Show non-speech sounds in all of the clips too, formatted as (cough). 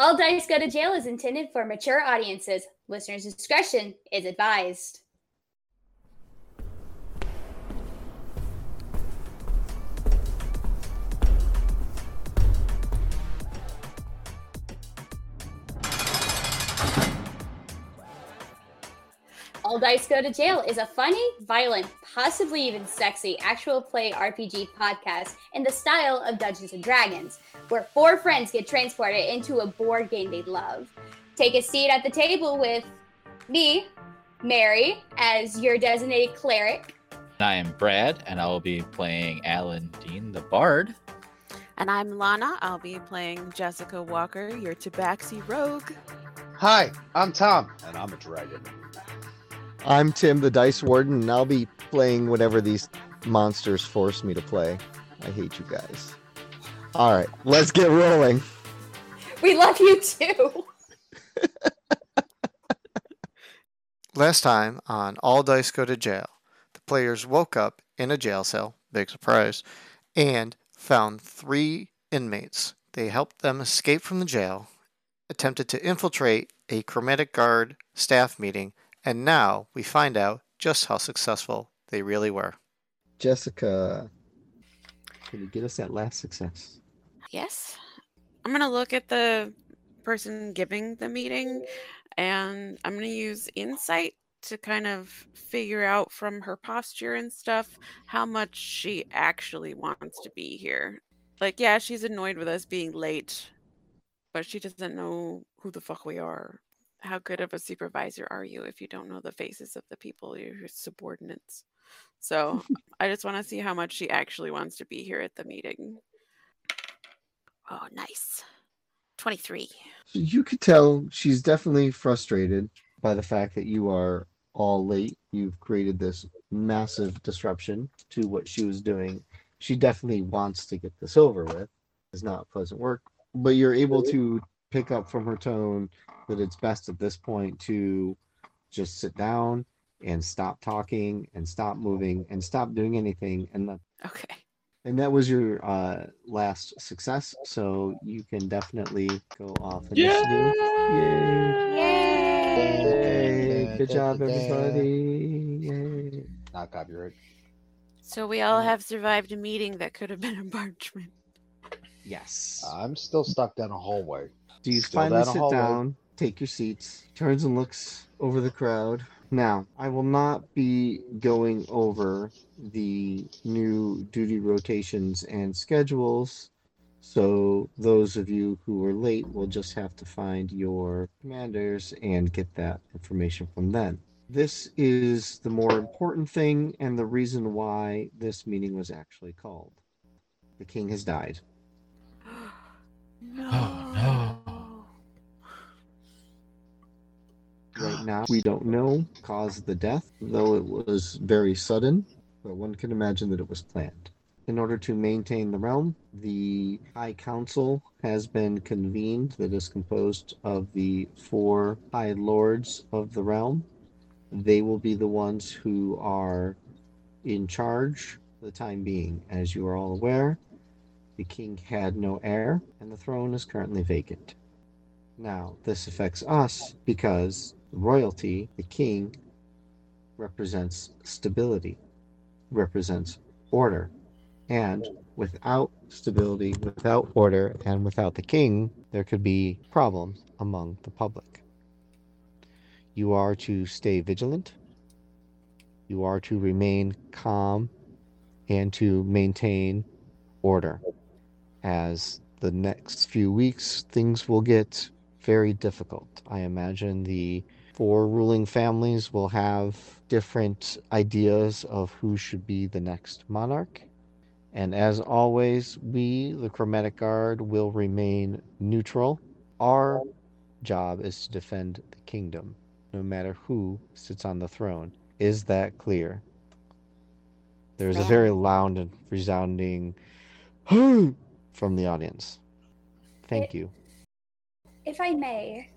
All Dice Go to Jail is intended for mature audiences. Listener's discretion is advised. All Dice Go to Jail is a funny, violent, possibly even sexy actual play RPG podcast in the style of Dungeons and Dragons, where four friends get transported into a board game they love. Take a seat at the table with me, Mary, as your designated cleric. I am Brad, and I will be playing Alan Dean, the Bard. And I'm Lana. I'll be playing Jessica Walker, your Tabaxi rogue. Hi, I'm Tom, and I'm a dragon. I'm Tim, the Dice Warden, and I'll be playing whatever these monsters force me to play. I hate you guys. All right, let's get rolling. We love you too. (laughs) Last time on All Dice Go to Jail, the players woke up in a jail cell, big surprise, and found three inmates. They helped them escape from the jail, attempted to infiltrate a chromatic guard staff meeting, and now we find out just how successful they really were. Jessica, can you get us that last success? Yes. I'm going to look at the person giving the meeting and I'm going to use insight to kind of figure out from her posture and stuff how much she actually wants to be here. Like, yeah, she's annoyed with us being late, but she doesn't know who the fuck we are. How good of a supervisor are you if you don't know the faces of the people, your subordinates? So (laughs) I just want to see how much she actually wants to be here at the meeting. Oh, nice. 23. You could tell she's definitely frustrated by the fact that you are all late. You've created this massive disruption to what she was doing. She definitely wants to get this over with. It's not pleasant work, but you're able mm-hmm. to pick up from her tone that it's best at this point to just sit down and stop talking and stop moving and stop doing anything and let Okay. and that was your uh, last success, so you can definitely go off initiative. Yay! Yay! Good job, everybody! Yay! Not copyright. So we all have survived a meeting that could have been a parchment. Yes. I'm still stuck down a hallway. So you still finally sit hallway. down, take your seats, turns and looks over the crowd. Now, I will not be going over the new duty rotations and schedules. So those of you who are late will just have to find your commanders and get that information from them. This is the more important thing and the reason why this meeting was actually called. The king has died. (gasps) No. Right ah. now, we don't know cause of the death, though it was very sudden, but one can imagine that it was planned. In order to maintain the realm, the High Council has been convened that is composed of the four High Lords of the realm. They will be the ones who are in charge for the time being. As you are all aware, the king had no heir, and the throne is currently vacant. Now, this affects us because royalty, the king, represents stability, represents order. And without stability, without order, and without the king, there could be problems among the public. You are to stay vigilant. You are to remain calm and to maintain order. As the next few weeks, things will get very difficult. I imagine the four ruling families will have different ideas of who should be the next monarch. And as always, we, the Chromatic Guard, will remain neutral. Our job is to defend the kingdom, no matter who sits on the throne. Is that clear? There's a very loud and resounding (gasps) from the audience. Thank It- you. If I may.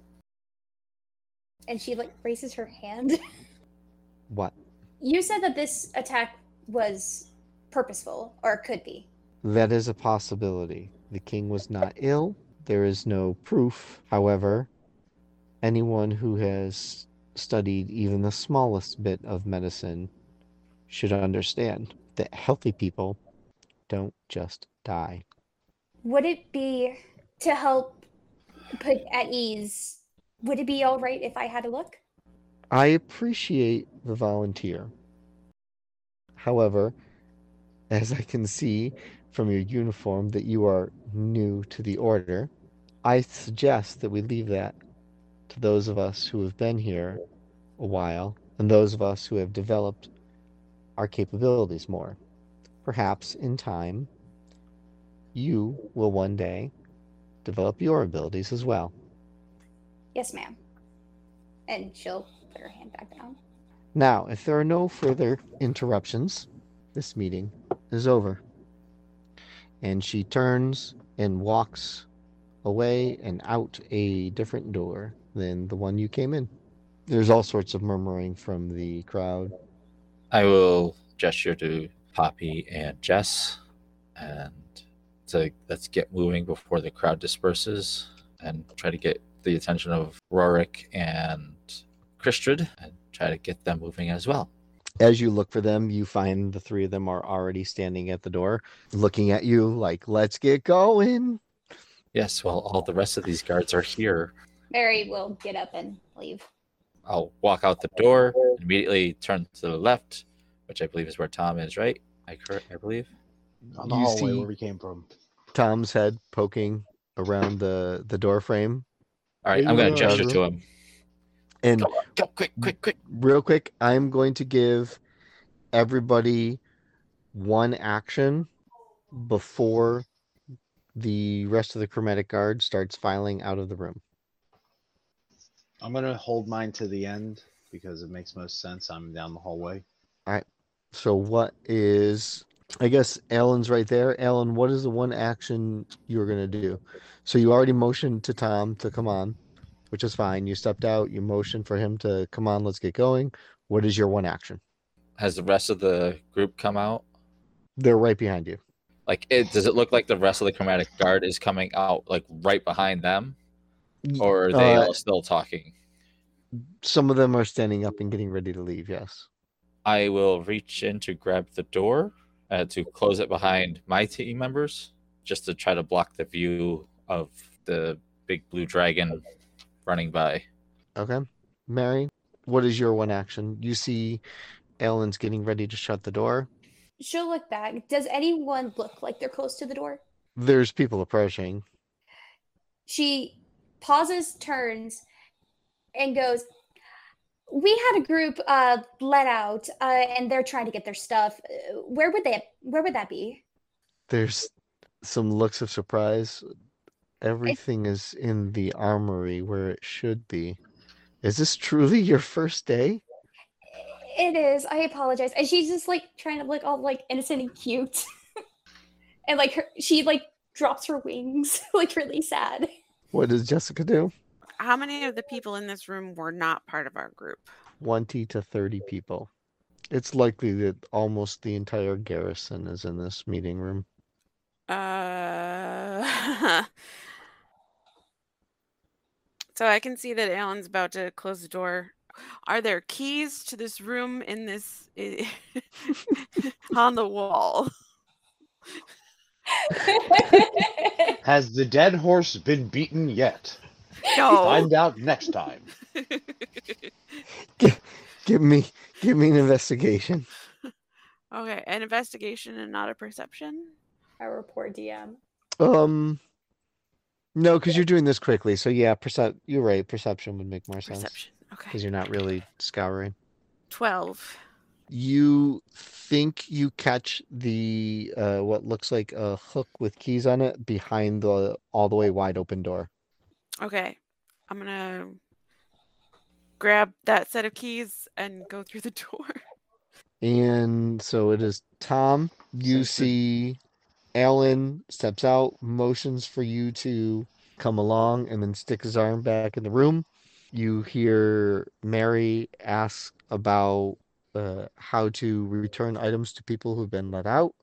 And she like raises her hand. (laughs) What? You said that this attack was purposeful, or could be. That is a possibility. The king was not ill. There is no proof, however, anyone who has studied even the smallest bit of medicine should understand that healthy people don't just die. Would it be to help put at ease? Would it be all right if I had a look? I appreciate the volunteer. However, as I can see from your uniform that you are new to the order, I suggest that we leave that to those of us who have been here a while and those of us who have developed our capabilities more. Perhaps in time, you will one day develop your abilities as well. Yes, ma'am. And she'll put her hand back down. Now, if there are no further interruptions, this meeting is over. And she turns and walks away and out a different door than the one you came in. There's all sorts of murmuring from the crowd. I will gesture to Poppy and Jess and to let's get moving before the crowd disperses and try to get the attention of Rorik and Christrid and try to get them moving as well. As you look for them, you find the three of them are already standing at the door, looking at you like, let's get going. Yes, well, all the rest of these guards are here. Mary will get up and leave. I'll walk out the door, immediately turn to the left, which I believe is where Tom is, right? I correct, I believe. On the You hallway where we came from. Tom's head poking around the, the door frame. All right, I'm going to gesture to him. And Come on, come quick, quick, quick. real quick, I'm going to give everybody one action before the rest of the chromatic guard starts filing out of the room. I'm gonna hold mine to the end because it makes most sense. I'm down the hallway. All right. So what is I guess Alan's right there. Alan, what is the one action you're gonna do? So you already motioned to Tom to come on, which is fine. You stepped out, you motioned for him to come on, let's get going. What is your one action? Has the rest of the group come out? They're right behind you. Like, it, does it look like the rest of the chromatic guard is coming out, like right behind them, or are they Uh, all still talking? Some of them are standing up and getting ready to leave, yes. I will reach in to grab the door uh, to close it behind my team members, just to try to block the view of the big blue dragon running by. Okay. Mary, what is your one action? You see Alan's getting ready to shut the door. She'll look back. Does anyone look like they're close to the door? There's people approaching. She pauses, turns, and goes, We had a group uh, let out, uh, and they're trying to get their stuff. Uh, Where would they? Where would that be? There's some looks of surprise. Everything is in the armory where it should be. Is this truly your first day? It is. I apologize. And she's just like trying to look all like innocent and cute, (laughs) and like her, she like drops her wings, (laughs) like really sad. What does Jessica do? How many of the people in this room were not part of our group? 20 to 30 people. It's likely that almost the entire garrison is in this meeting room. Uh, (laughs) so I can see that Alan's about to close the door. Are there keys to this room in this (laughs) on the wall? (laughs) Has the dead horse been beaten yet? No. Find out next time. (laughs) Give me give me an investigation. okay, an investigation and not a perception. Our poor DM. Um no, because you're doing this quickly. So yeah, percep you're right. Perception would make more sense. Perception. Okay. Because you're not really scouring. Twelve. You think you catch the uh what looks like a hook with keys on it behind the all the way wide open door. Okay. I'm gonna grab that set of keys and go through the (laughs) door. And so it is Tom. You see Alan steps out, motions for you to come along, and then stick his arm back in the room. You hear Mary ask about uh, how to return items to people who've been let out.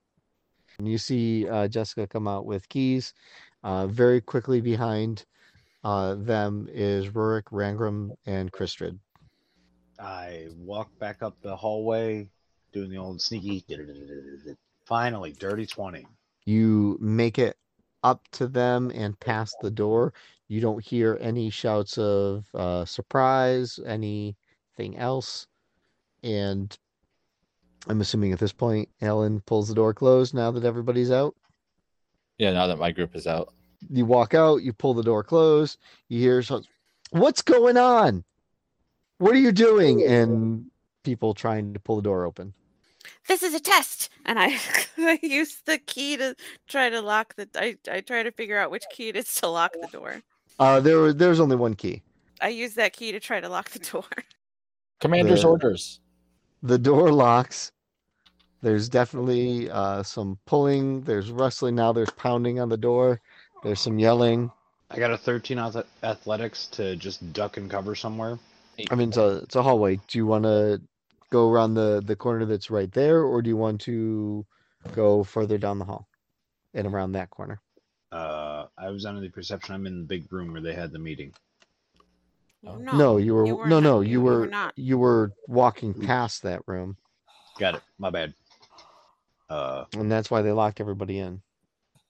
And you see uh, Jessica come out with keys. Uh, very quickly behind uh, them is Rurik, Rangram, and Kristrid. I walk back up the hallway, doing the old sneaky. (laughs) Finally, dirty 20. You make it up to them and past the door. You don't hear any shouts of uh, surprise, anything else. And I'm assuming at this point, Alan pulls the door closed now that everybody's out. Yeah, now that my group is out. You walk out, you pull the door closed, you hear shouts, What's going on? What are you doing? And people trying to pull the door open. This is a test, and I, (laughs) I use the key to try to lock the. I, I try to figure out which key it is to lock the door. Uh, there, there's only one key. I use that key to try to lock the door. Commander's The- orders. The door locks. There's definitely uh, some pulling. There's rustling now. There's pounding on the door. There's some yelling. I got a 13 ath- athletics to just duck and cover somewhere. I mean, it's a it's a hallway. Do you want to go around the the corner that's right there, or do you want to go further down the hall and around that corner? Uh, I was under the perception I'm in the big room where they had the meeting. Oh. No, you were, you were no not- no you- you you were were not. you were walking past that room, Got it. My bad. Uh, and that's why they locked everybody in.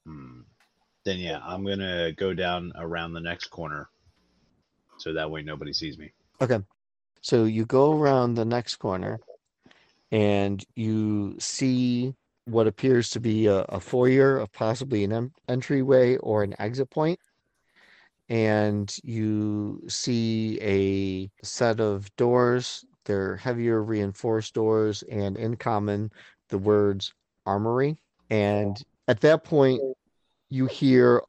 hmm. Then yeah, I'm gonna go down around the next corner, so that way nobody sees me. Okay. So you go around the next corner and you see what appears to be a, a foyer of possibly an em- entryway or an exit. And you see a set of doors. They're heavier reinforced doors, and in common, the words armory. And at that point, you hear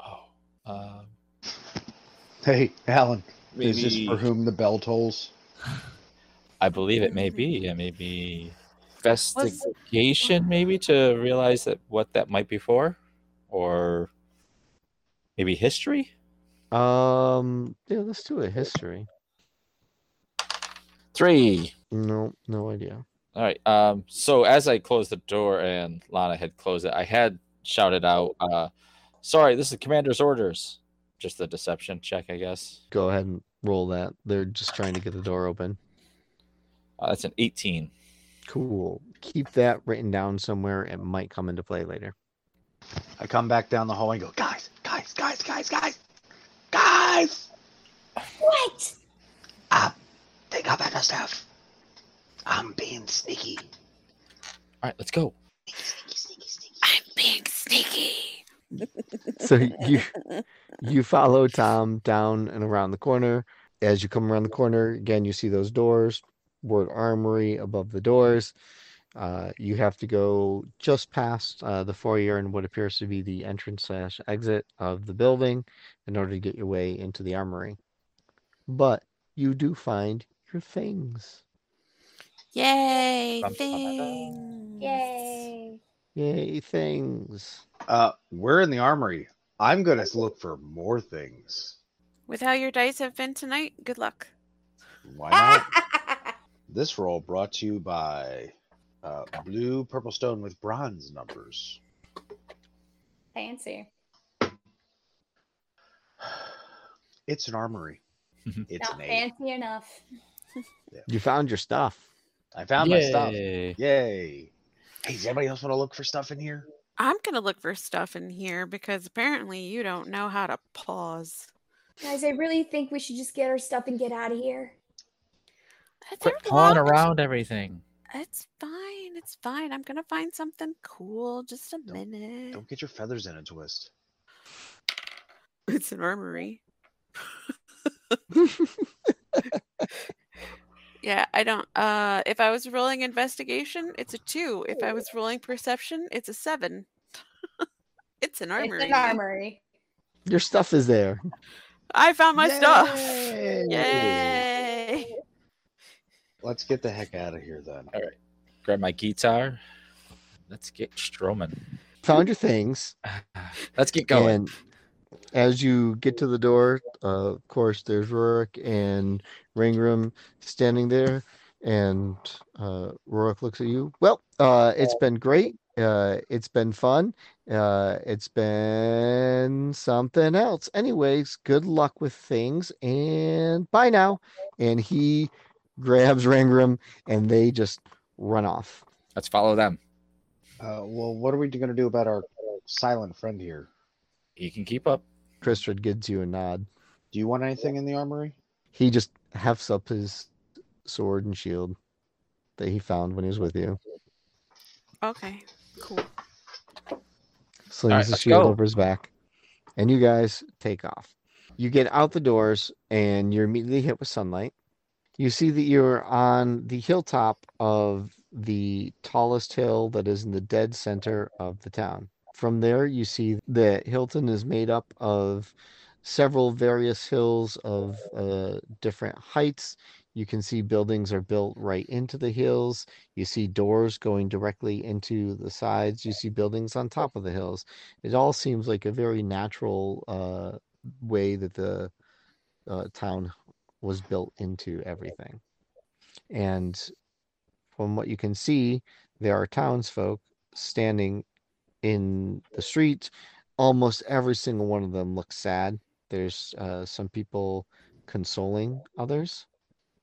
Oh, um, Hey, Alan, is this for whom the bell tolls? I believe it may be. It may be investigation, maybe to realize that what that might be for, or maybe history. um yeah, let's do a history. Three. No, no idea. All right. Um. So as I closed the door and Lana had closed it, I had shouted out, uh, "Sorry, this is Commander's orders." Just a deception check, I guess. Go ahead and roll that. They're just trying to get the door open. Uh, that's an 18. Cool. Keep that written down somewhere. It might come into play later. I come back down the hallway and go, guys, guys, guys, guys, guys, guys! What? Ah, they got better stuff. I'm being sneaky. All right, let's go. Sneaky, sneaky, sneaky. I'm being sneaky. So you you follow Tom down and around the corner. As you come around the corner, again, you see those doors, word armory above the doors. Uh, you have to go just past uh, the foyer and what appears to be the entrance slash exit of the building in order to get your way into the armory. But you do find your things. Yay, things. Yay. Yay, things. Uh, we're in the armory. I'm gonna look for more things. With how your dice have been tonight, good luck. Why not? (laughs) this roll brought to you by uh, blue purple stone with bronze numbers. Fancy. (sighs) It's an armory. (laughs) It's Not an eight. fancy enough. You found your stuff. I found my stuff. Yay. Yay! Hey, does anybody else want to look for stuff in here? I'm gonna look for stuff in here because apparently you don't know how to pause. Guys, I really think we should just get our stuff and get out of here. There's Quit a pawing lot of- around everything. It's fine. It's fine. I'm gonna find something cool. Just a Don't- minute. Don't get your feathers in a twist. It's an armory. (laughs) Yeah, I don't. Uh, if I was rolling investigation, it's a two. If I was rolling perception, it's a seven. (laughs) it's an armory. It's an armory. Your stuff is there. I found my stuff. Yay! Yay! Let's get the heck out of here then. All right. Grab my guitar. Let's get strumming. found your things, (sighs) Let's get going. and as you get to the door, uh, of course, there's Rurik and Ringram standing there, and uh, Rurik looks at you. Well, uh, it's been great. Uh, it's been fun. Uh, it's been something else. Anyways, good luck with things, and bye now. And he grabs Rangram, and they just run off. Let's follow them. Uh, well, what are we going to do about our silent friend here? He can keep up. Tristram gives you a nod. Do you want anything in the armory? He just hefts up his sword and shield that he found when he was with you. Okay, cool. Slings Alright, the shield go. over his back. And you guys take off. You get out the doors and you're immediately hit with sunlight. You see that you're on the hilltop of the tallest hill that is in the dead center of the town. From there, you see that Hilton is made up of several various hills of uh, different heights. You can see buildings are built right into the hills. You see doors going directly into the sides. You see buildings on top of the hills. It all seems like a very natural uh, way that the uh, town was built into everything. And from what you can see, there are townsfolk standing in the street. Almost every single one of them looks sad. There's uh, some people consoling others,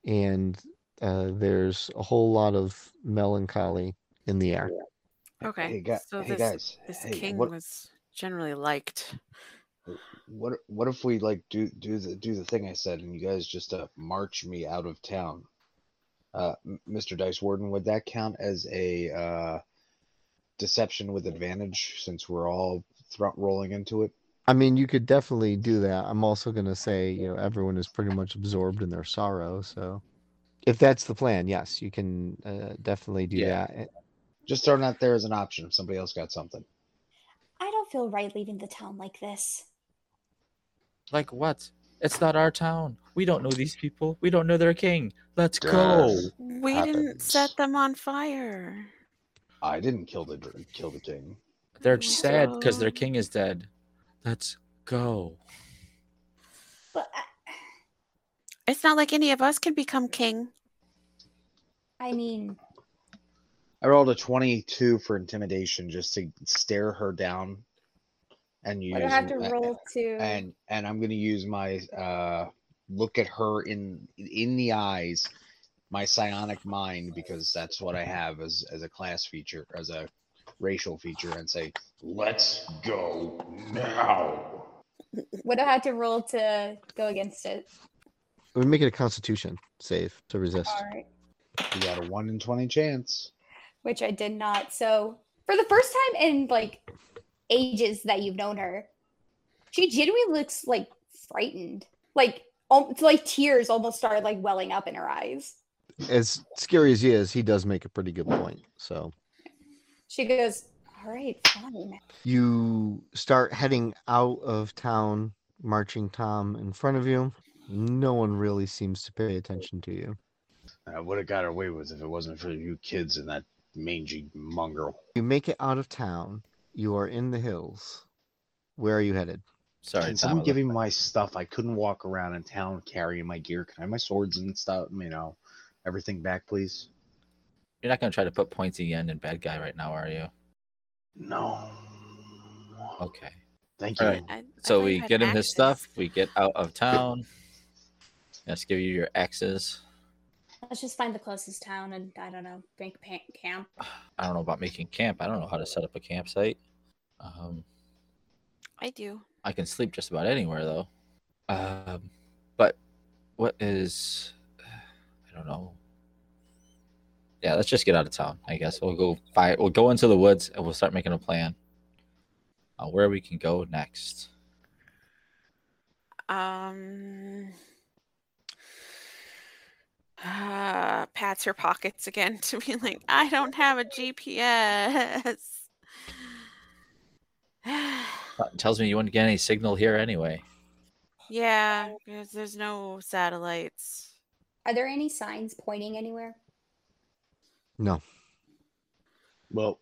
and uh, there's a whole lot of melancholy in the air. Okay, Hey, gu- so hey this guys. this hey, king what, was generally liked. What what if we like do do the do the thing I said and you guys just uh march me out of town? Uh, Mr. Dice Warden, would that count as a uh deception with advantage since we're all thro- rolling into it? I mean, you could definitely do that. I'm also going to say, you know, everyone is pretty much absorbed in their sorrow. So, if that's the plan, yes, you can uh, definitely do Yeah. that. Just throwing that there as an option if somebody else got something. I don't feel right leaving the town like this. Like what? It's not our town. We don't know these people. We don't know their king. Let's go. Yes. We didn't set them on fire. I didn't kill the kill the king. They're Let's sad because their king is dead. Let's go. But I, It's not like any of us can become king. I mean, I rolled a 22 for intimidation just to stare her down and use would I have to a- roll to? and and I'm gonna use my uh look at her in in the eyes, my psionic mind because that's what I have as as a class feature, as a racial feature, and say, "Let's go now." Would I have to roll to go against it? We make it a Constitution save to resist. All right. You got a one in twenty chance. Which I did not. So for the first time in like ages that you've known her, she genuinely looks like frightened. Like um, like tears almost started like welling up in her eyes. As scary as he is, he does make a pretty good point. So She goes, "All right, fine." you start heading out of town, marching Tom in front of you. No one really seems to pay attention to you. I would have got away with if it wasn't for you kids and that mangy mongrel. You make it out of town. You are in the hills. Where are you headed? Sorry, Can Tom. someone I give looked- me my stuff? I couldn't walk around in town carrying my gear. Can I have my swords and stuff? You know, everything back, please. You're not gonna try to put pointy end in bad guy right now, are you? No. Okay. Thank you. All right. I- I So thought you we had get him his axes. stuff. We get out of town. Let's give you your X's. Let's just find the closest town and I don't know, make camp. I don't know about making camp. I don't know how to set up a campsite. Um, I do. I can sleep just about anywhere though. Um, but what is? I don't know. Yeah, let's just get out of town. I guess we'll go fight. We'll go into the woods and we'll start making a plan on where we can go next. Um. Uh, pats her pockets again (laughs) to be like, I don't have a GPS. (sighs) It tells me you wouldn't get any signal here anyway. yeah, because there's no satellites. Are there any signs pointing anywhere? No. Well,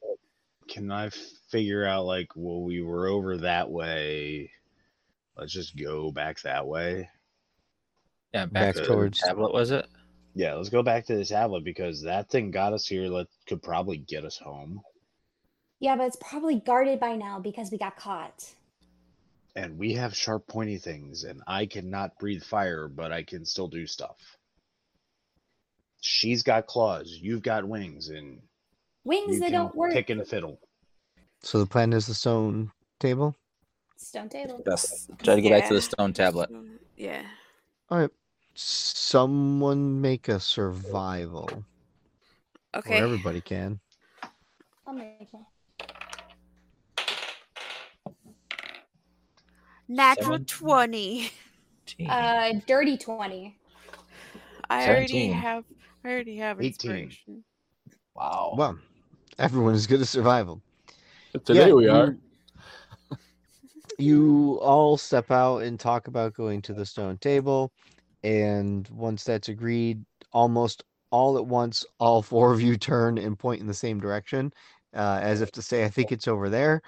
can I figure out like well we were over that way. Let's just go back that way. Yeah, back, Back towards- the tablet was it? Yeah, let's go back to the tablet because that thing got us here. Let could probably get us home. Yeah, but it's probably guarded by now because we got caught. And we have sharp pointy things, and I cannot breathe fire, but I can still do stuff. She's got claws, you've got wings, and Wings you that can don't work. pick and fiddle. So the plan is the stone table. Stone table. Yes. Try to go back to the stone tablet. Yeah. All right. Someone make a survival, Okay. or everybody can. I'll make it. Natural Seven. 20. Uh, dirty twenty. I already have I already have 18. inspiration. wow. Well, everyone is good at survival. Today Yeah, we are. you- (laughs) You all step out and talk about going to the stone table, and once that's agreed, almost all at once, all four of you turn and point in the same direction, uh, as if to say, "I think it's over there,"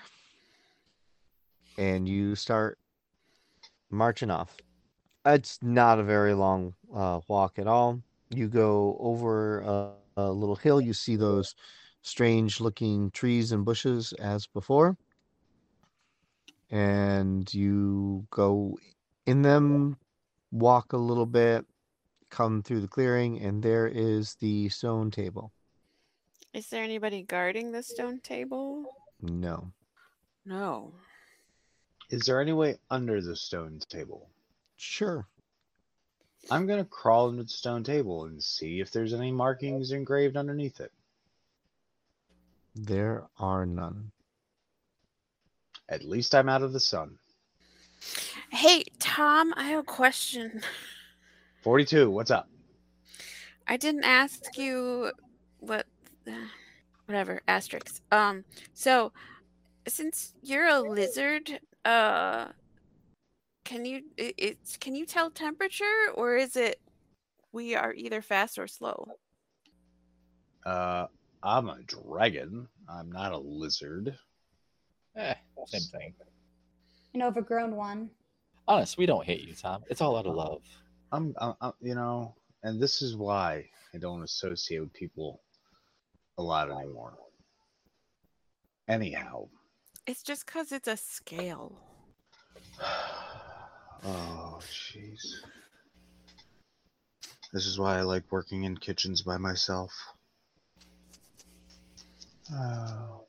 and you start marching off. It's not a very long uh, walk at all. You go over a, a little hill. You see those strange-looking trees and bushes as before and you go in them, walk a little bit, come through the clearing, and there is the stone table. Is there anybody guarding the stone table? No. No. Is there any way under the stone table? Sure. I'm gonna crawl into the stone table and see if there's any markings engraved underneath it. There are none. At least I'm out of the sun. Hey, Tom, I have a question. 42, what's up? I didn't ask you what whatever asterisk. Um so since you're a lizard, uh can you i- it's can you tell temperature or is it we are either fast or slow? Uh, I'm a dragon. I'm not a lizard. Eh, same thing. An overgrown one. Honest, we don't hate you, Tom. It's all out of love. I'm, I'm, I'm- you know, and this is why I don't associate with people a lot anymore. Anyhow, It's just cuz it's a scale. (sighs) oh, jeez. This is why I like working in kitchens by myself. Oh.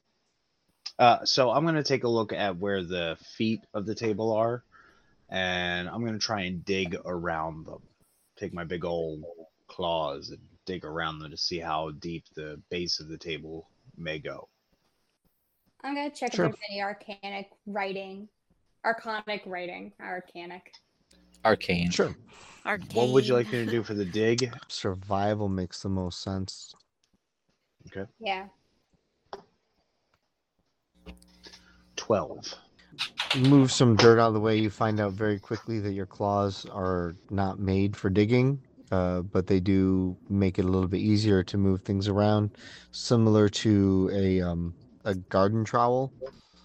Uh, so I'm gonna take a look at where the feet of the table are, and I'm gonna try and dig around them. Take my big old claws and dig around them to see how deep the base of the table may go. I'm gonna check Sure. if there's any arcanic writing. Arcanic writing. Arcanic. Arcane. Sure. What would you like me to do for the dig? (laughs) Survival makes the most sense. Okay. Yeah. Twelve. You move some dirt out of the way. You find out very quickly that your claws are not made for digging, uh, but they do make it a little bit easier to move things around, similar to a um, a garden trowel.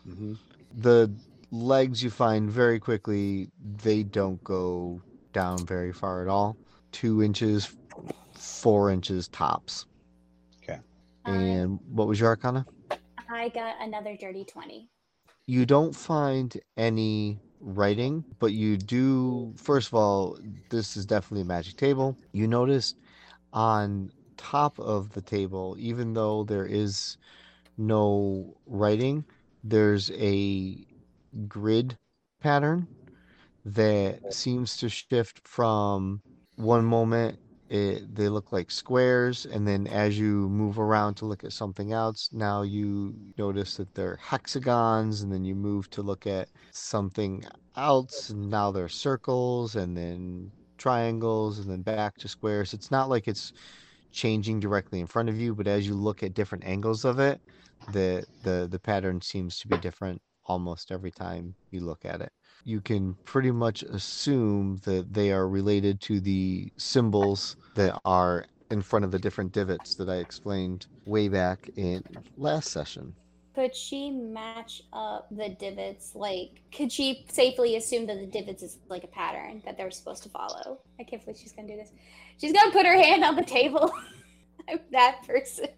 Mm-hmm. the legs you find very quickly they don't go down very far at all two inches four inches tops Um, and what was your arcana I got another dirty 20. You don't find any writing but you do first of all this is definitely a magic table. You notice on top of the table even though there is no writing there's a grid pattern that seems to shift from one moment it, they look like squares and then as you move around to look at something else now you notice that they're hexagons and then you move to look at something else and now they're circles and then triangles and then back to squares. It's not like it's changing directly in front of you but as you look at different angles of it the the the pattern seems to be different almost every time you look at it you can pretty much assume that they are related to the symbols that are in front of the different divots that I explained way back in last session. Could she match up the divots? Like, could she safely assume that the divots is like a pattern that they're supposed to follow? I can't believe she's gonna do this. She's gonna put her hand on the table. (laughs) I'm that person.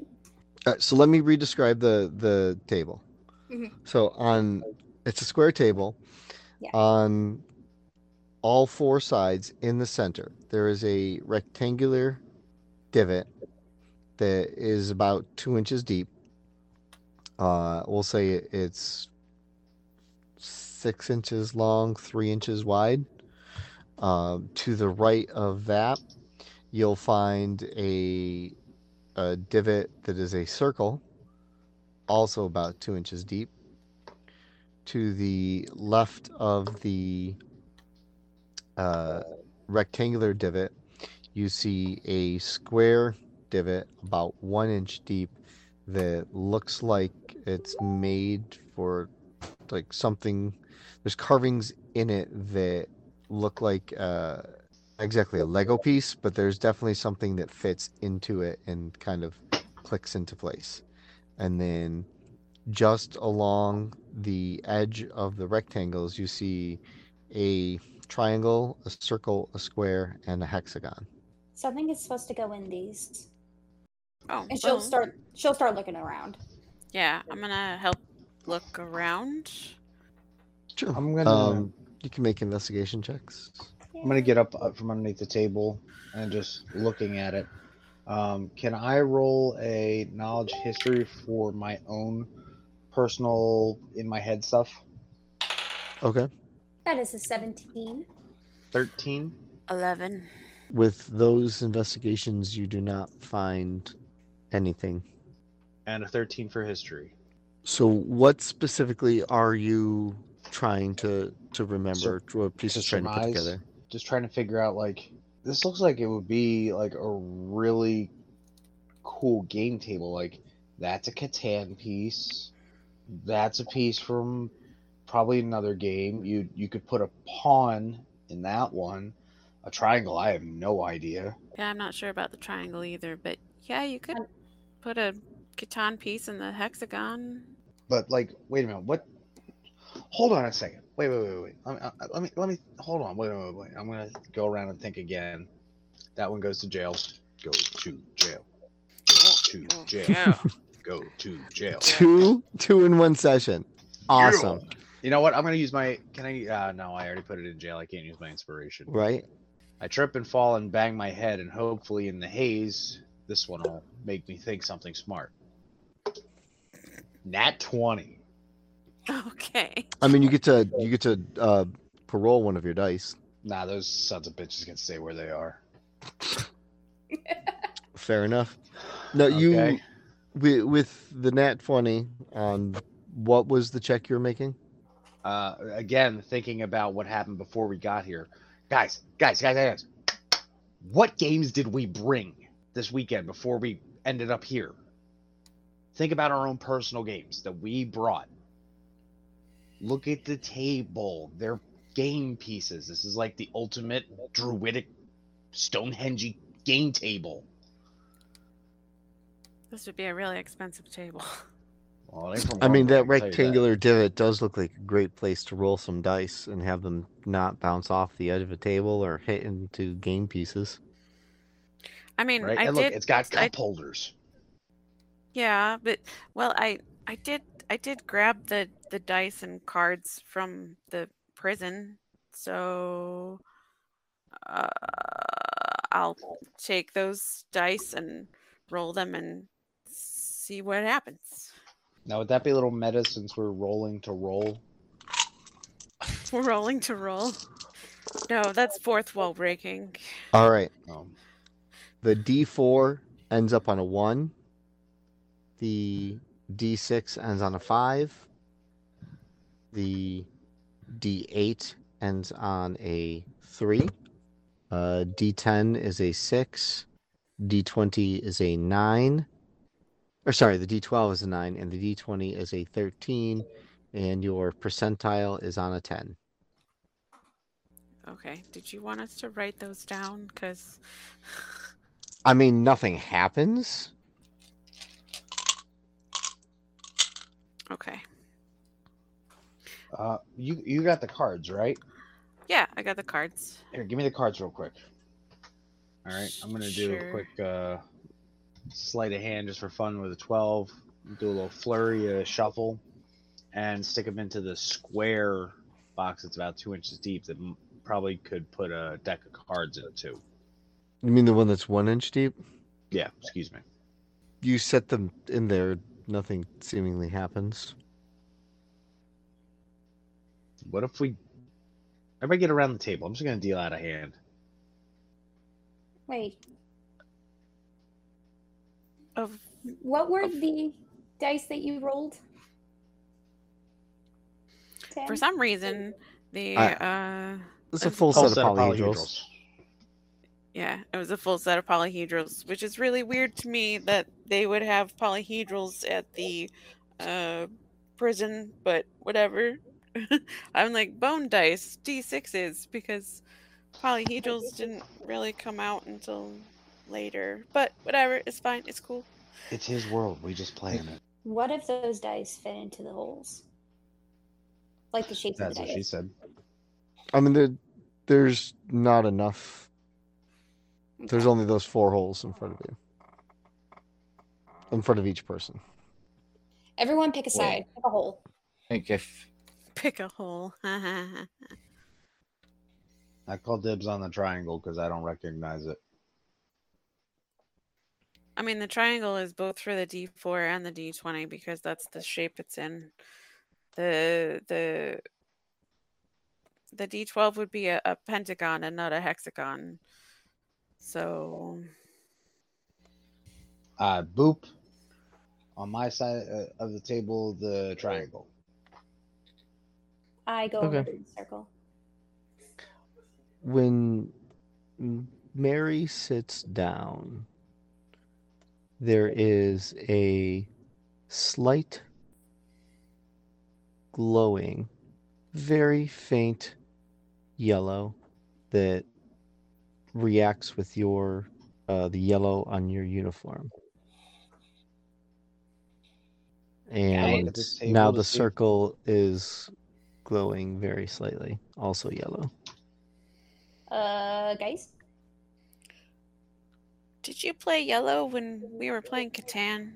Uh, so let me re-describe the the table. Mhm. So on it's a square table. Yeah. On all four sides in the center, there is a rectangular divot that is about two inches deep. Uh, we'll say it's six inches long, three inches wide. Um, to the right of that, you'll find a a divot that is a circle, also about two inches deep. To the left of the uh, rectangular divot, you see a square divot about one inch deep that looks like it's made for like something. There's carvings in it that look like uh, exactly a Lego piece, but there's definitely something that fits into it and kind of clicks into place. And then just along the edge of the rectangles, you see a triangle, a circle, a square, and a hexagon. Something is supposed to go in these, Oh, and she'll well, start. She'll start looking around. Yeah, I'm gonna help look around. Sure. I'm gonna Um, you can make investigation checks. I'm gonna get up uh, from underneath the table and just looking at it. Um, can I roll a knowledge history for my own personal in my head stuff? Okay. That is a 17. Thirteen. Eleven. With those investigations, you do not find anything. and a 13 for history. So, what specifically are you trying to to remember? what pieces to trying to put surmise. together? Just trying to figure out like this looks like it would be like a really cool game table. Like that's a Catan piece. That's a piece from probably another game. You you could put a pawn in that one. A triangle, I have no idea. Yeah, I'm not sure about the triangle either, but yeah, you could put a Catan piece in the hexagon. But like, wait a minute, what? Hold on a second. Wait, wait, wait, wait. Let me, uh, let me, let me. Hold on. Wait, wait, wait, wait. I'm gonna go around and think again. That one goes to jail. Go to jail. Go to jail. (laughs) Yeah. Go to jail. Two two in one session. Awesome. You know what? I'm gonna use my. Can I? Uh, no, I already put it in jail. I can't use my inspiration. Right? I trip and fall and bang my head, and hopefully in the haze, this one will make me think something smart. Nat twenty. Okay. I mean, you get to you get to uh, parole one of your dice. Nah, those sons of bitches can stay where they are. Fair enough. No, you Okay. With, with the nat twenty on what was the check you're making? uh, again, thinking about what happened before we got here, guys, guys, guys, guys, what games did we bring this weekend before we ended up here? Think about our own personal games that we brought. Look at the table; they're game pieces. This is like the ultimate druidic Stonehenge game table. This would be a really expensive table. (laughs) Well, it ain't from I mean, that can tell you rectangular divot does look like a great place to roll some dice and have them not bounce off the edge of a table or hit into game pieces. I mean, right? I and look, did. it's got I- cup holders. Yeah, but well, I I did I did grab the the dice and cards from the prison, so uh, I'll take those dice and roll them and see what happens. Now, would that be a little meta since we're rolling to roll? (laughs) We're rolling to roll. No, that's fourth wall breaking. All right. Um, The D4 ends up on a 1. The D6 ends on a 5. The D8 ends on a 3. Uh, D10 is a 6. D20 is a 9. Or sorry, the D12 is a 9, and the D20 is a 13. And your percentile is on a 10. Okay, did you want us to write those down? Because I mean, nothing happens. Okay. Uh, you you got the cards, right? Yeah, I got the cards. Here, give me the cards real quick. All right, I'm gonna do a quick uh, sleight of hand just for fun with a 12. Do a little flurry, a shuffle, and stick them into the square box that's about two inches deep that probably could put a deck of cards in it too. You mean the one that's one inch deep? Yeah, excuse me. You set them in there, nothing seemingly happens. What if we? Everybody get around the table. I'm just gonna deal out a hand. Wait, Of what were the dice that you rolled? for some reason the I- uh It's a full Full set of polyhedrals. yeah, it was a full set of polyhedrals, which is really weird to me that they would have polyhedrals at the uh prison, but whatever. (laughs) I'm like bone dice, D6s, because polyhedrals didn't really come out until later. But whatever, it's fine, it's cool. It's his world. We just play in it. What if those dice fit into the holes? Like the shapes That's of the what dice. she said. I mean, there, there's not enough. There's only those four holes in front of you. In front of each person. Everyone pick a side, pick a hole. I think if Pick a hole. (laughs) I call dibs on the triangle because I don't recognize it. I mean, the triangle is both for the D4 and the D20 because that's the shape it's in. The the the D12 would be a, a pentagon and not a hexagon. So Uh, boop. On my side uh, of the table, the triangle. I go Okay. over the circle. When Mary sits down, there is a slight glowing, very faint yellow that reacts with your uh, the yellow on your uniform. And at now the circle is glowing very slightly, also yellow. Uh, guys, did you play yellow when we were playing Catan?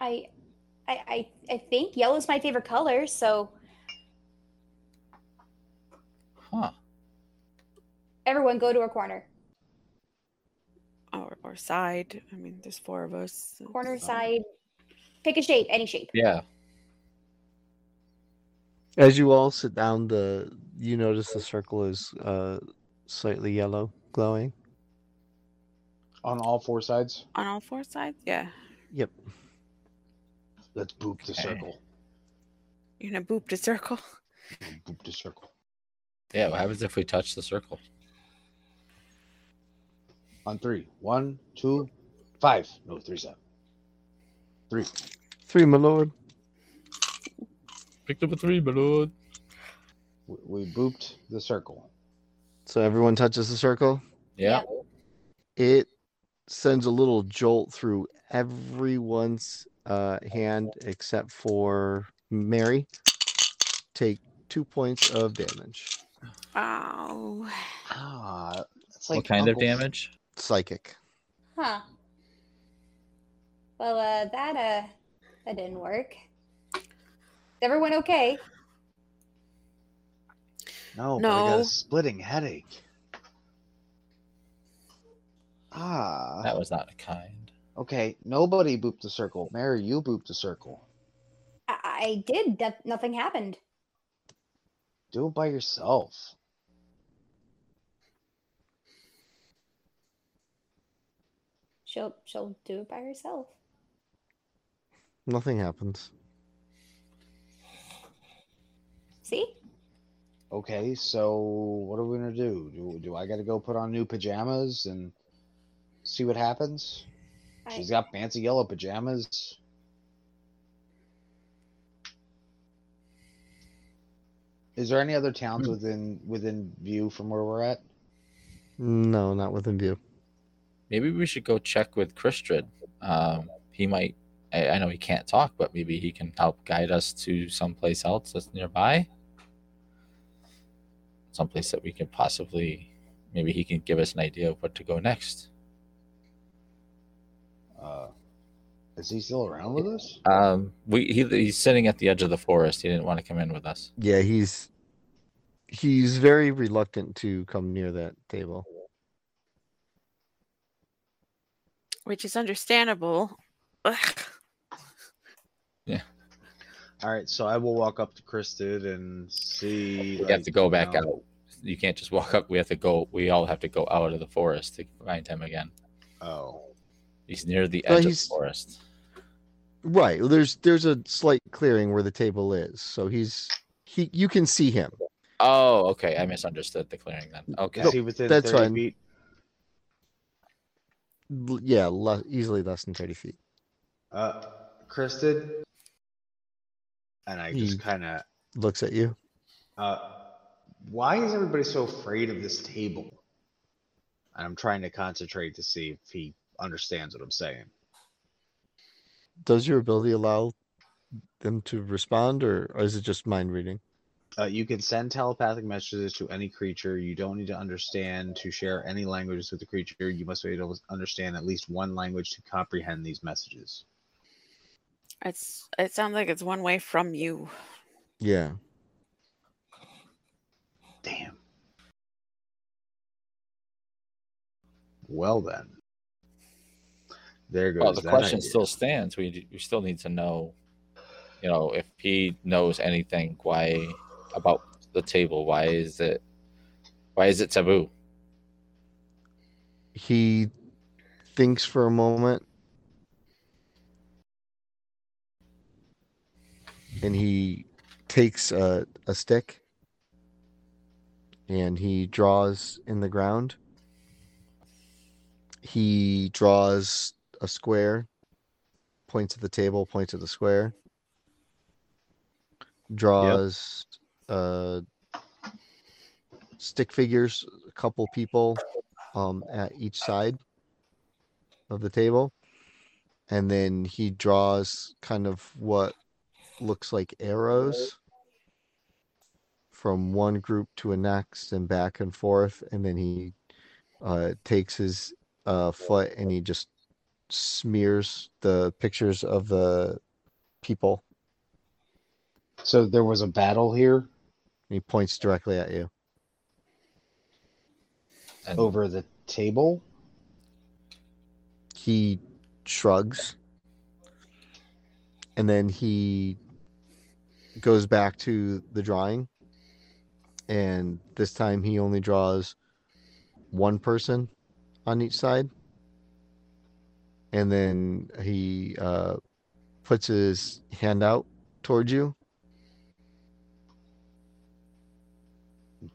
I, I, I, I think yellow's my favorite color. So huh? everyone, go to a corner. Or or side. I mean, there's four of us. Corner side. Pick a shape, any shape. Yeah. As you all sit down, the you notice the circle is uh, slightly yellow, glowing. On all four sides, On all four sides? Yeah. Yep. let's boop the Okay. circle. You're gonna boop the circle. (laughs) Boop the circle. Yeah. What happens if we touch the circle? On three. One, two, five. No, three, seven. Three. Three, my lord. Picked up a three, my lord. We, we booped the circle. So everyone touches the circle. Yeah. It sends a little jolt through everyone's uh, hand except for Mary. Take two points of damage. Oh. Ah, that's like what kind of damage? Psychic. Huh. Well, uh, that uh, that didn't work. Is everyone okay? No, but I got a splitting headache. Ah. That was not a kind. Okay, nobody booped the circle. Mary, you booped the circle. I, I did. That nothing happened. Do it by yourself. She'll she'll do it by herself. Nothing happens. See? Okay, so what are we gonna do? Do, do I gotta go put on new pajamas and see what happens? I, She's got fancy yellow pajamas. Is there any other towns Hmm. within within view from where we're at? No, not within view. Maybe we should go check with Christrid. Um, he might. I, I know he can't talk, but maybe he can help guide us to someplace else that's nearby. Someplace that we can possibly, maybe he can give us an idea of what to go next. Uh, is he still around with us? Um, we he, he's sitting at the edge of the forest. He didn't want to come in with us. Yeah, he's he's very reluctant to come near that table. which is understandable. Ugh. All right, so I will walk up to Kristen and see. We have to go back um, out. You can't just walk up. We have to go. We all have to go out of the forest to find him again. Oh, He's near the Well, edge of the forest. Right. There's there's a slight clearing where the table is, so he's he you can see him. Oh, okay. I misunderstood the clearing then. Okay. is he within that's 30 fine. feet? Yeah, le- easily less than thirty feet. Uh, Kristen, and I just kind of. Looks at you. Uh, why is everybody so afraid of this table? And I'm trying to concentrate to see if he understands what I'm saying. Does your ability allow them to respond, or, or is it just mind reading? Uh, you can send telepathic messages to any creature. You don't need to understand to share any languages with the creature. You must be able to understand at least one language to comprehend these messages. It's it sounds like it's one way from you. Yeah. Damn. Well then. There goes Well, the that question idea. still stands. We we still need to know, you know, if he knows anything. Why about the table? Why is it? Why is it taboo? He thinks for a moment. And he takes a, a stick and he draws in the ground. He draws a square, points at the table, points at the square, draws uh, stick figures, a couple people um, at each side of the table. And then he draws kind of what looks like arrows from one group to a next and back and forth. And then he uh, takes his uh, foot and he just smears the pictures of the people. So there was a battle here And he points directly at you. And over the table. he shrugs and then he goes back to the drawing and this time he only draws one person on each side and then he uh, puts his hand out towards you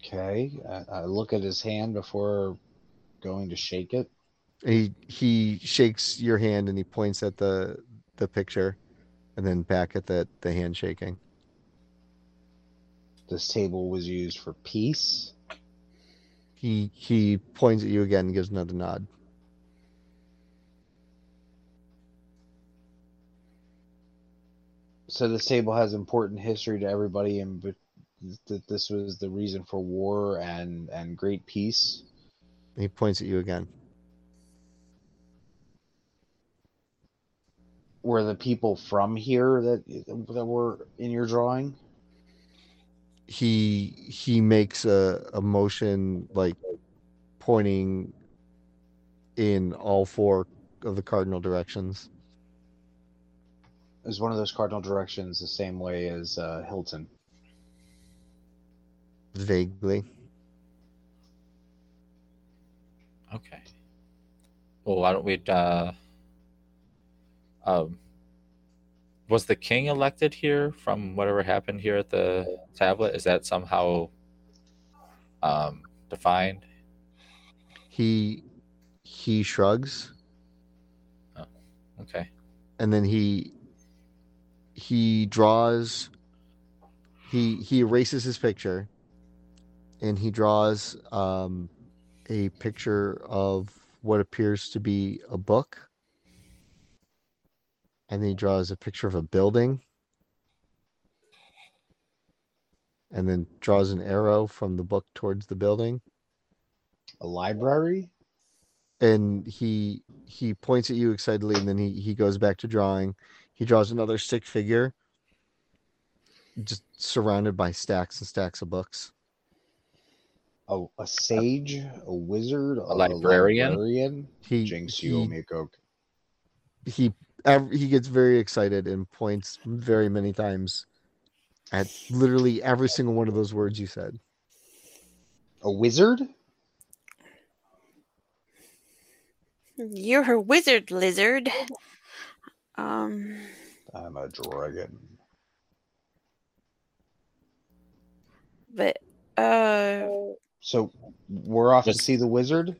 Okay. I, I look at his hand before going to shake it. he he shakes your hand and he points at the the picture and then back at the the handshaking This table was used for peace. he he points at you again and gives another nod So this table has important history to everybody, and that this was the reason for war and and great peace. he points at you again Were the people from here that that were in your drawing? He he makes a, a motion like pointing in all four of the cardinal directions Is one of those cardinal directions the same way as uh, Hilton? vaguely okay. Well, why don't we? Uh, um, was the king elected here from whatever happened here at the tablet? Is that somehow um, defined? he he shrugs Okay. and then he he draws he he erases his picture and he draws um a picture of what appears to be a book and then he draws a picture of a building and then draws an arrow from the book towards the building A library? and he he points at you excitedly and then he he goes back to drawing he draws another stick figure just surrounded by stacks and stacks of books A, a sage? A wizard? A, librarian? librarian? he Jinx he, you, Omiko. He ev- he gets very excited and points very many times at literally every single one of those words you said A wizard? You're a wizard, lizard. Um, I'm a dragon. but uh, So we're off to see the wizard?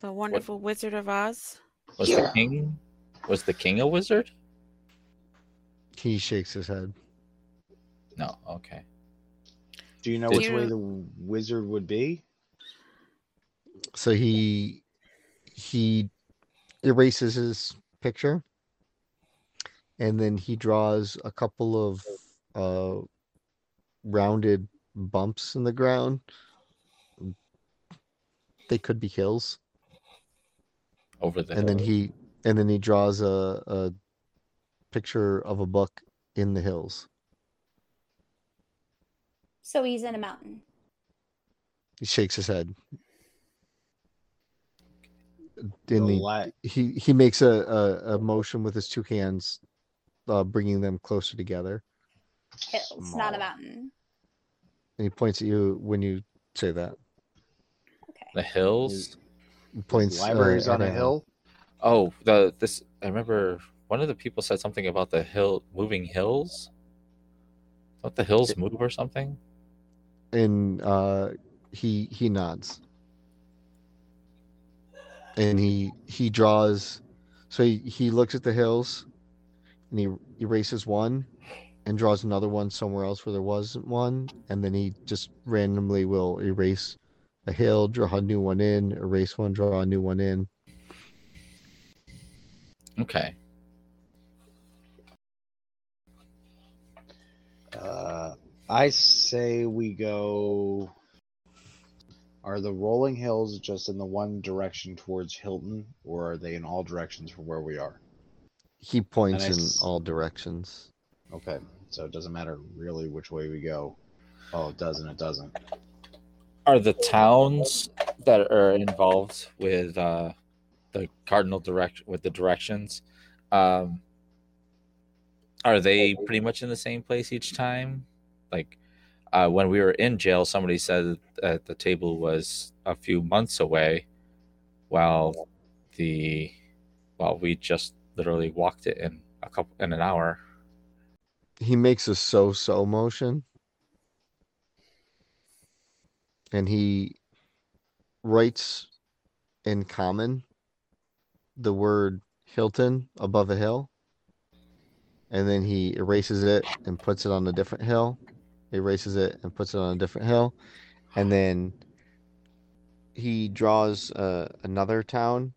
the wonderful Wizard of Oz. Was Yeah. the king was the king a wizard? he shakes his head No. Okay. Do you know Did which way the wizard would be? so he he erases his picture and then he draws a couple of uh rounded bumps in the ground they could be hills Over the and then he and then he draws a, a picture of a book in the hills So he's in a mountain. he shakes his head in the li- he he makes a, a, a motion with his two hands uh, bringing them closer together Hills, not a mountain. and he points at you when you say that Okay. the hills. He points uh, on a hill? Oh, the this I remember one of the people said something about the hill moving hills. Don't the hills move or something? and uh he he nods and he he draws so he, he looks at the hills and he erases one and draws another one somewhere else where there wasn't one and then he just randomly will erase a hill draw a new one in erase one draw a new one in Okay. Uh, I say we go. Are the rolling hills just in the one direction towards Hilton, or are they in all directions from where we are? he points in s- all directions Okay, so it doesn't matter really which way we go. Oh, it does and it doesn't. Are the towns that are involved with uh, the cardinal direct with the directions, um, are they pretty much in the same place each time? Like uh, when we were in jail, somebody said that the table was a few months away, while the well, we just literally walked it in a couple in an hour. he makes a so so motion and he writes in common the word Hilton above a hill and then he erases it and puts it on a different hill erases it and puts it on a different hill and then he draws uh, another town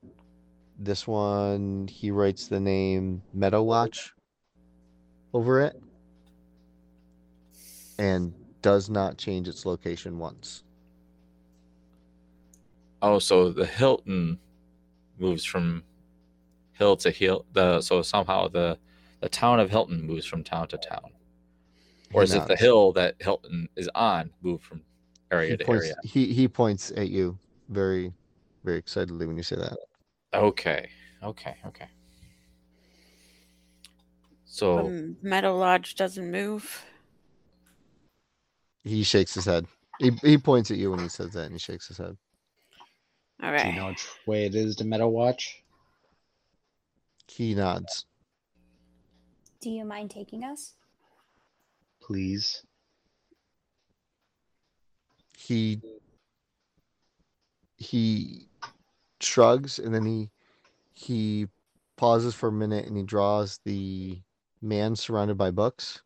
this one he writes the name meadow watch over it and does not change its location once. Oh, so the Hilton moves from hill to hill. The so somehow the the town of Hilton moves from town to town, or is it the hill that Hilton is on move from area He to points, area? he, he points at you very, very excitedly when you say that. Okay, okay, okay. So um, The Meadow Lodge doesn't move. He shakes his head. He, he points at you when he says that and he shakes his head. All Do right. you know which way it is to Meadow Watch? He nods. Do you mind taking us? Please. He he shrugs and then he he pauses for a minute and he draws the man surrounded by books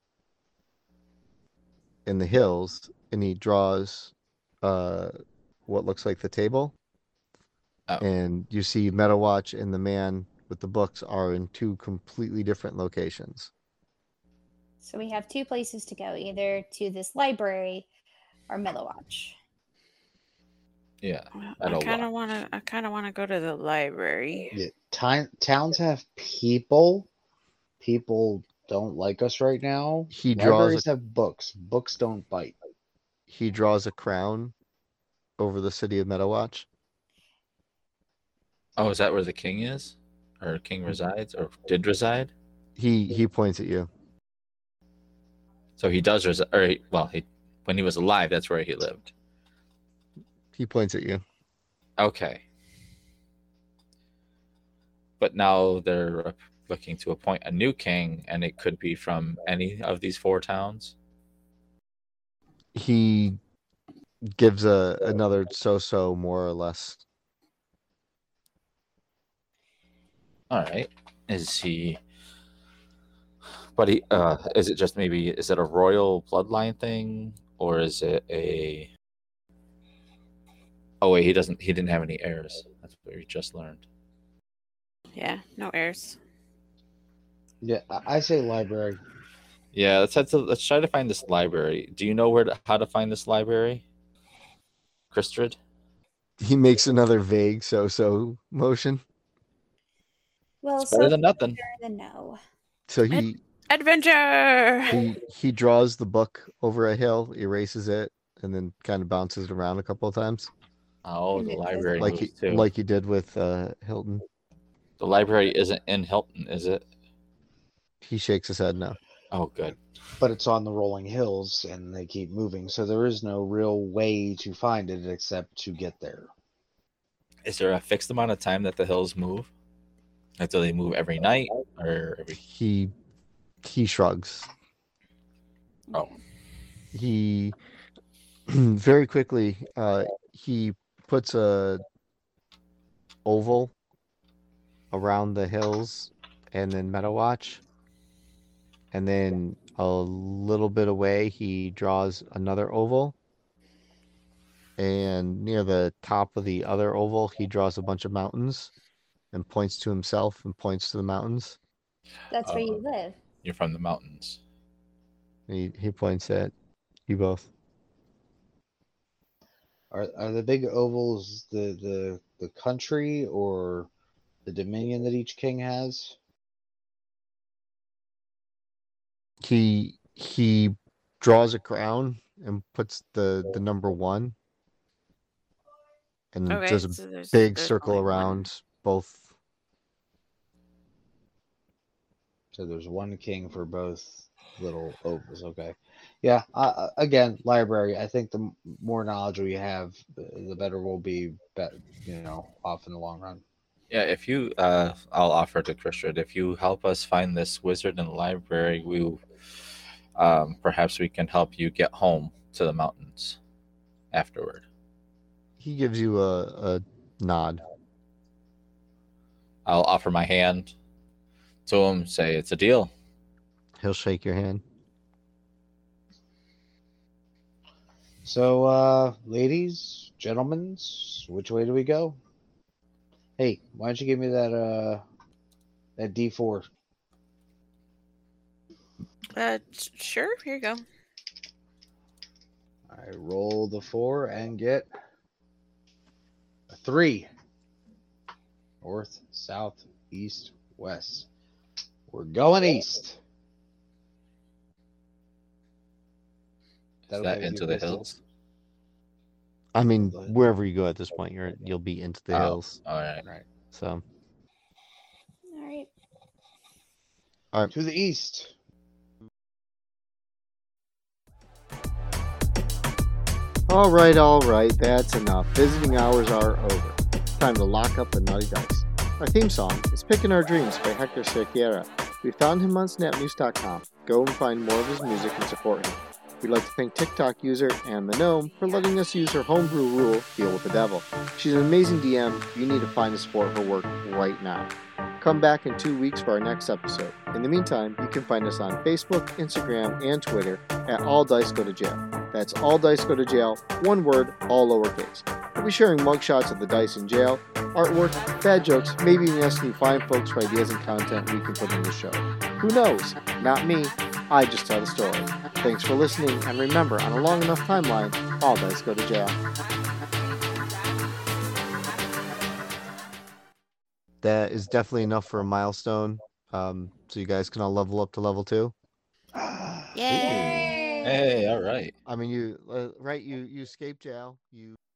in the hills and he draws uh what looks like the table Oh. and you see Meadowwatch and the man with the books are in two completely different locations. So we have two places to go, either to this library or Meadowwatch. Yeah. I I don't kind of want to. I kind of want to go to the library. Yeah, time, towns have people. People don't like us right now. He draws Libraries a- have books. Books don't bite. He draws a crown over the city of Meadowwatch. Oh, is that where the king is? Or king resides? Or did reside? He he points at you. So he does reside. Or, he, well, he when he was alive, that's where he lived. He points at you. Okay. But now they're looking to appoint a new king, and it could be from any of these four towns. He gives a another so-so more or less. All right. Is he? But he, uh, is it just maybe? Is it a royal bloodline thing, or is it a? Oh wait, he doesn't. He didn't have any heirs. That's what we just learned. Yeah, no heirs. Yeah, I, I say library. Yeah, let's head to. Let's try to find this library. Do you know where to, how to find this library? Christrid? He makes another vague so-so motion. Well, It's better so than nothing. better than no. So he Adventure. he he draws the book over a hill, erases it, and then kind of bounces it around a couple of times, Oh, And the library like he too. like he did with uh, Hilton. the library isn't in Hilton, is it? He shakes his head no. Oh, good. but it's on the rolling hills and they keep moving so there is no real way to find it except to get there Is there a fixed amount of time that the hills move? Like, do they move every night or every? He he shrugs. Oh, He (clears throat) very quickly uh, he puts a oval around the hills and then Meadowwatch. And then a little bit away, he draws another oval. And near the top of the other oval, he draws a bunch of mountains and points to himself and points to the mountains. That's where you Uh, live. you're from the mountains. He, he points at you both. are, are the big ovals the, the the country or the dominion that each king has he he draws a crown and puts the the number one and Okay, does a so big there's circle only one. around both so there's one king for both little ovals okay. Yeah uh, again library i think the more knowledge we have the the better we'll be bet you know off in the long run. Yeah, if you, uh, I'll offer to Christian, if you help us find this wizard in the library, we, um, perhaps we can help you get home to the mountains afterward. he gives you a, a nod. I'll offer my hand to him, say it's a deal. he'll shake your hand so uh ladies gentlemen which way do we go hey why don't you give me that uh that d4 Uh, sure. Here you go. I roll the four and get a three. North, south, east, west. We're going east. Is That that okay with into the hills? i mean wherever you go at this point you're you'll be into the Oh. hills All right. Right. so all right, all right. To the east. all right all right that's enough visiting hours are over time to lock up the naughty dice our theme song is picking our dreams by hector Cerqueira. We found him on snapnews.com go and find more of his music and support him We'd like to thank TikTok user Anne the Gnome for letting us use her homebrew rule, Deal with the Devil. She's an amazing DM. You need to find and support her work right now. Come back in two weeks for our next episode. In the meantime, you can find us on Facebook, Instagram, and Twitter at All Dice Go to Jail. That's All Dice Go to Jail, one word, all lowercase. For We'll be sharing mugshots of the dice in jail, artwork, bad jokes, maybe even asking you fine folks for ideas and content we can put in the show. Who knows? Not me. I just tell the story. Thanks for listening, and remember, on a long enough timeline, all dice go to jail. That is definitely enough for a milestone. Um, so you guys can all level up to level two. Yay! Hey, all right. I mean, you uh, right? You you escape jail. You